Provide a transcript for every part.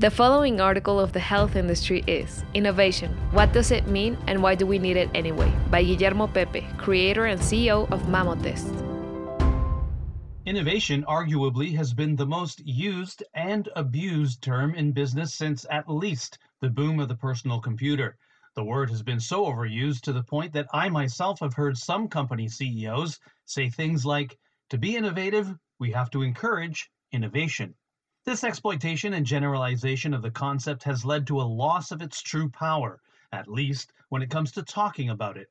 The following article of the health industry is Innovation What Does It Mean and Why Do We Need It Anyway? by Guillermo Pepe, creator and CEO of Mamotest. Innovation arguably has been the most used and abused term in business since at least the boom of the personal computer. The word has been so overused to the point that I myself have heard some company CEOs say things like, to be innovative, we have to encourage innovation. This exploitation and generalization of the concept has led to a loss of its true power, at least when it comes to talking about it.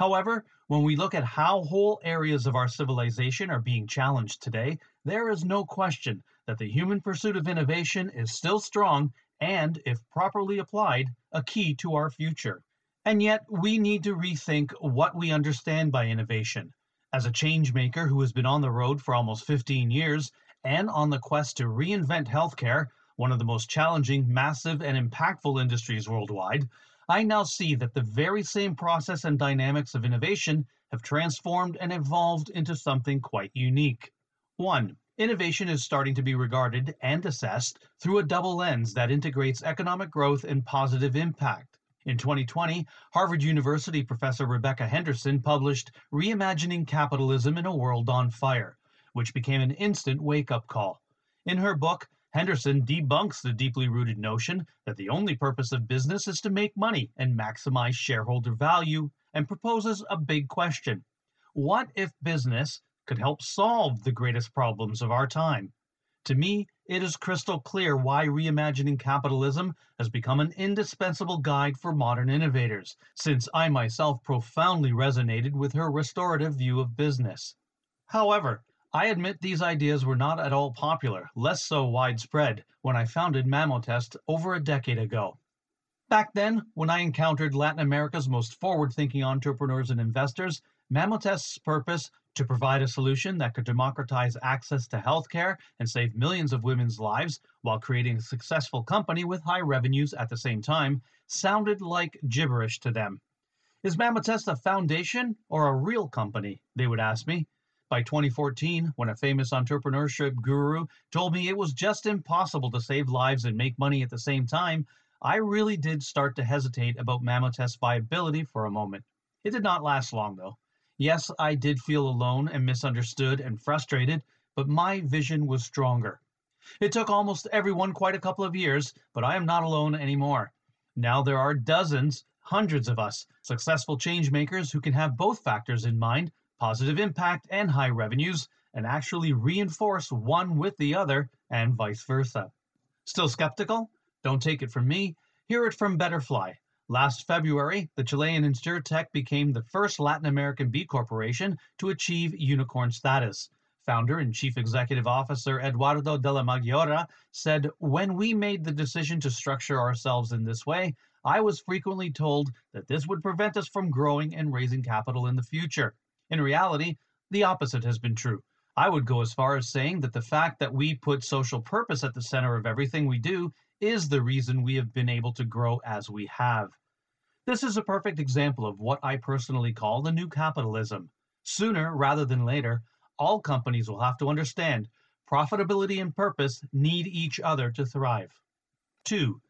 However, when we look at how whole areas of our civilization are being challenged today, there is no question that the human pursuit of innovation is still strong and, if properly applied, a key to our future. And yet, we need to rethink what we understand by innovation. As a change maker who has been on the road for almost 15 years, and on the quest to reinvent healthcare, one of the most challenging, massive, and impactful industries worldwide, I now see that the very same process and dynamics of innovation have transformed and evolved into something quite unique. 1. Innovation is starting to be regarded and assessed through a double lens that integrates economic growth and positive impact. In 2020, Harvard University professor Rebecca Henderson published Reimagining Capitalism in a World on Fire which became an instant wake up call. In her book, Henderson debunks the deeply rooted notion that the only purpose of business is to make money and maximize shareholder value, and proposes a big question What if business could help solve the greatest problems of our time? To me, it is crystal clear why reimagining capitalism has become an indispensable guide for modern innovators, since I myself profoundly resonated with her restorative view of business. However, I admit these ideas were not at all popular, less so widespread, when I founded Mamotest over a decade ago. Back then, when I encountered Latin America's most forward thinking entrepreneurs and investors, Mamotest's purpose to provide a solution that could democratize access to healthcare and save millions of women's lives while creating a successful company with high revenues at the same time sounded like gibberish to them. Is Mamotest a foundation or a real company? They would ask me. By 2014, when a famous entrepreneurship guru told me it was just impossible to save lives and make money at the same time, I really did start to hesitate about Mamotest's viability for a moment. It did not last long, though. Yes, I did feel alone and misunderstood and frustrated, but my vision was stronger. It took almost everyone quite a couple of years, but I am not alone anymore. Now there are dozens, hundreds of us, successful change makers who can have both factors in mind positive impact and high revenues, and actually reinforce one with the other and vice versa. Still skeptical? Don't take it from me. Hear it from Betterfly. Last February, the Chilean InsurTech became the first Latin American B Corporation to achieve unicorn status. Founder and Chief Executive Officer Eduardo della Maggiora said, When we made the decision to structure ourselves in this way, I was frequently told that this would prevent us from growing and raising capital in the future. In reality, the opposite has been true. I would go as far as saying that the fact that we put social purpose at the center of everything we do is the reason we have been able to grow as we have. This is a perfect example of what I personally call the new capitalism. Sooner rather than later, all companies will have to understand profitability and purpose need each other to thrive. 2.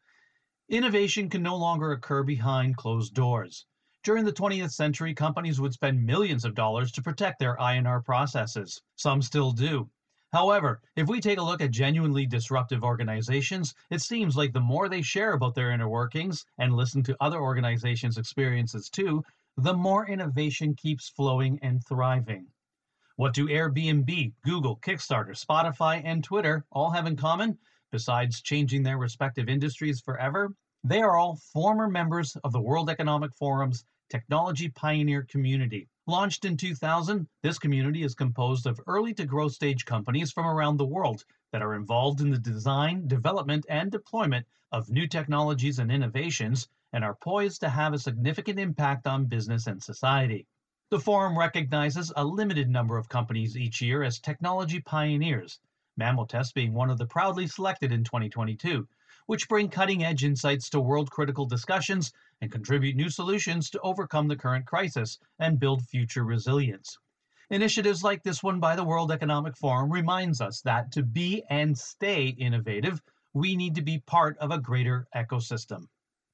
Innovation can no longer occur behind closed doors. During the 20th century, companies would spend millions of dollars to protect their I&R processes. Some still do. However, if we take a look at genuinely disruptive organizations, it seems like the more they share about their inner workings and listen to other organizations' experiences too, the more innovation keeps flowing and thriving. What do Airbnb, Google, Kickstarter, Spotify, and Twitter all have in common, besides changing their respective industries forever? They are all former members of the World Economic Forum's technology pioneer community. Launched in 2000, this community is composed of early to growth stage companies from around the world that are involved in the design, development, and deployment of new technologies and innovations and are poised to have a significant impact on business and society. The forum recognizes a limited number of companies each year as technology pioneers, Mamotest being one of the proudly selected in 2022, which bring cutting edge insights to world critical discussions and contribute new solutions to overcome the current crisis and build future resilience. Initiatives like this one by the World Economic Forum reminds us that to be and stay innovative, we need to be part of a greater ecosystem.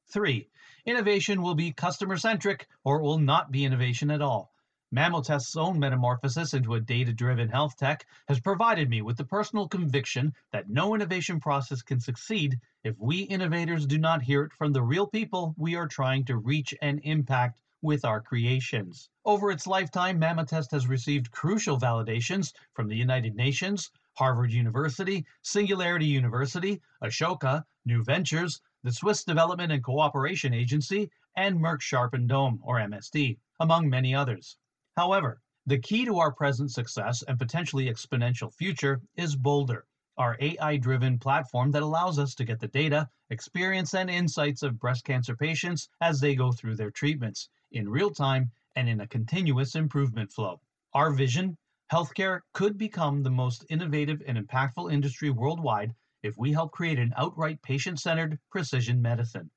Three, innovation will be customer centric or it will not be innovation at all. Mamotest's own metamorphosis into a data driven health tech has provided me with the personal conviction that no innovation process can succeed if we innovators do not hear it from the real people we are trying to reach and impact with our creations. Over its lifetime, Mammotest has received crucial validations from the United Nations, Harvard University, Singularity University, Ashoka, New Ventures, the Swiss Development and Cooperation Agency, and Merck Sharp and Dohme, or MSD, among many others. However, the key to our present success and potentially exponential future is Boulder, our AI driven platform that allows us to get the data, experience, and insights of breast cancer patients as they go through their treatments in real time and in a continuous improvement flow. Our vision healthcare could become the most innovative and impactful industry worldwide if we help create an outright patient centered precision medicine.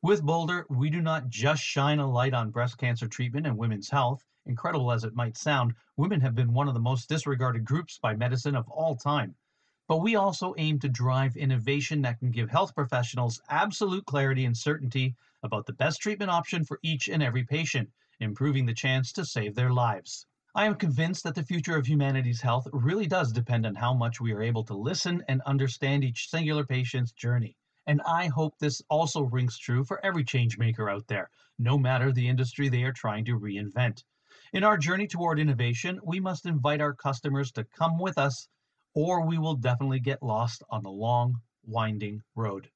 With Boulder, we do not just shine a light on breast cancer treatment and women's health. Incredible as it might sound, women have been one of the most disregarded groups by medicine of all time. But we also aim to drive innovation that can give health professionals absolute clarity and certainty about the best treatment option for each and every patient, improving the chance to save their lives. I am convinced that the future of humanity's health really does depend on how much we are able to listen and understand each singular patient's journey. And I hope this also rings true for every change maker out there, no matter the industry they are trying to reinvent. In our journey toward innovation, we must invite our customers to come with us, or we will definitely get lost on the long, winding road.